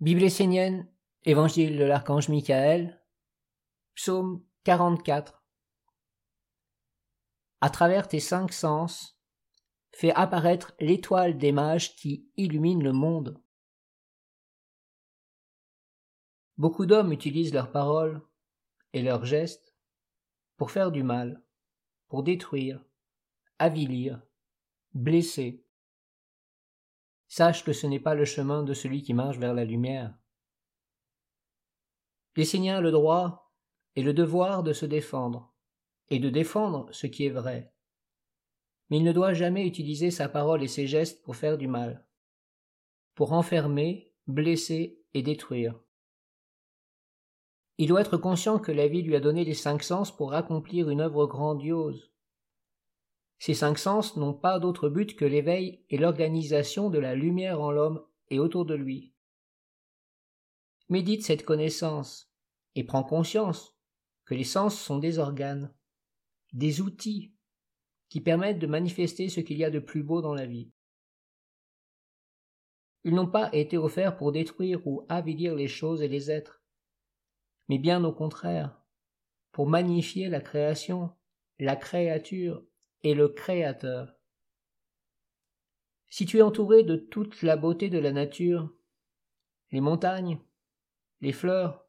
Bible essénienne, Évangile de l'archange Michael, Psaume 44. À travers tes cinq sens, fais apparaître l'étoile des mages qui illumine le monde. Beaucoup d'hommes utilisent leurs paroles et leurs gestes pour faire du mal, pour détruire, avilir, blesser, Sache que ce n'est pas le chemin de celui qui marche vers la lumière. Les a le droit et le devoir de se défendre, et de défendre ce qui est vrai. Mais il ne doit jamais utiliser sa parole et ses gestes pour faire du mal, pour enfermer, blesser et détruire. Il doit être conscient que la vie lui a donné les cinq sens pour accomplir une œuvre grandiose, ces cinq sens n'ont pas d'autre but que l'éveil et l'organisation de la lumière en l'homme et autour de lui. Médite cette connaissance et prends conscience que les sens sont des organes, des outils qui permettent de manifester ce qu'il y a de plus beau dans la vie. Ils n'ont pas été offerts pour détruire ou avilir les choses et les êtres, mais bien au contraire, pour magnifier la création, la créature et le Créateur. Si tu es entouré de toute la beauté de la nature, les montagnes, les fleurs,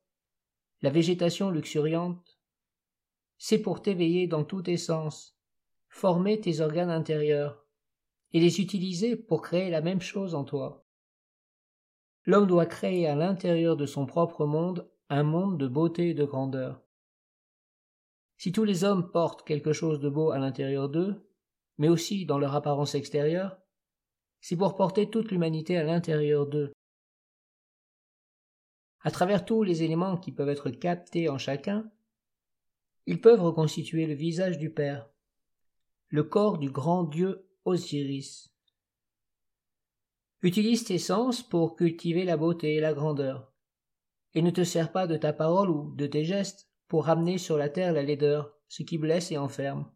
la végétation luxuriante, c'est pour t'éveiller dans tous tes sens, former tes organes intérieurs, et les utiliser pour créer la même chose en toi. L'homme doit créer à l'intérieur de son propre monde un monde de beauté et de grandeur. Si tous les hommes portent quelque chose de beau à l'intérieur d'eux, mais aussi dans leur apparence extérieure, c'est pour porter toute l'humanité à l'intérieur d'eux. À travers tous les éléments qui peuvent être captés en chacun, ils peuvent reconstituer le visage du Père, le corps du grand Dieu Osiris. Utilise tes sens pour cultiver la beauté et la grandeur, et ne te sers pas de ta parole ou de tes gestes pour ramener sur la terre la laideur, ce qui blesse et enferme.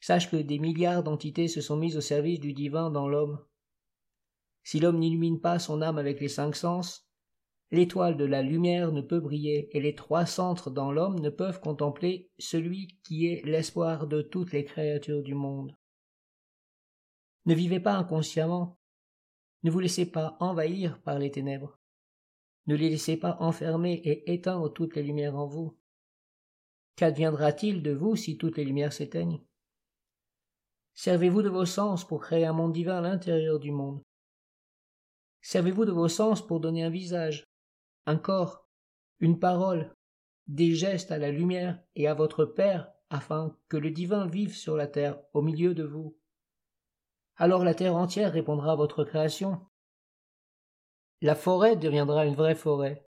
Sache que des milliards d'entités se sont mises au service du divin dans l'homme. Si l'homme n'illumine pas son âme avec les cinq sens, l'étoile de la lumière ne peut briller, et les trois centres dans l'homme ne peuvent contempler celui qui est l'espoir de toutes les créatures du monde. Ne vivez pas inconsciemment, ne vous laissez pas envahir par les ténèbres, ne les laissez pas enfermer et éteindre toutes les lumières en vous. Qu'adviendra-t-il de vous si toutes les lumières s'éteignent? Servez-vous de vos sens pour créer un monde divin à l'intérieur du monde. Servez-vous de vos sens pour donner un visage, un corps, une parole, des gestes à la lumière et à votre Père afin que le divin vive sur la terre au milieu de vous. Alors la terre entière répondra à votre création. La forêt deviendra une vraie forêt.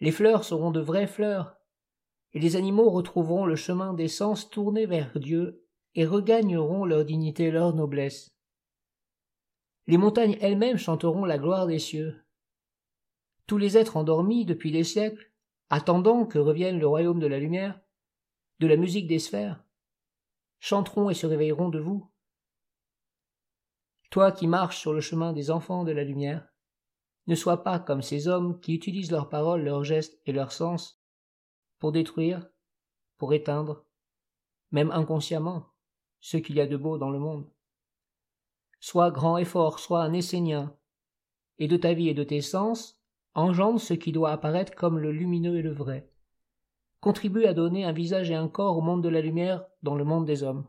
Les fleurs seront de vraies fleurs et les animaux retrouveront le chemin des sens tournés vers Dieu et regagneront leur dignité leur noblesse. Les montagnes elles-mêmes chanteront la gloire des cieux. Tous les êtres endormis depuis des siècles, attendant que revienne le royaume de la lumière, de la musique des sphères, chanteront et se réveilleront de vous. Toi qui marches sur le chemin des enfants de la lumière, ne sois pas comme ces hommes qui utilisent leurs paroles, leurs gestes et leurs sens pour détruire, pour éteindre, même inconsciemment, ce qu'il y a de beau dans le monde. Sois grand et fort, sois un Essénien, et de ta vie et de tes sens, engendre ce qui doit apparaître comme le lumineux et le vrai. Contribue à donner un visage et un corps au monde de la lumière dans le monde des hommes.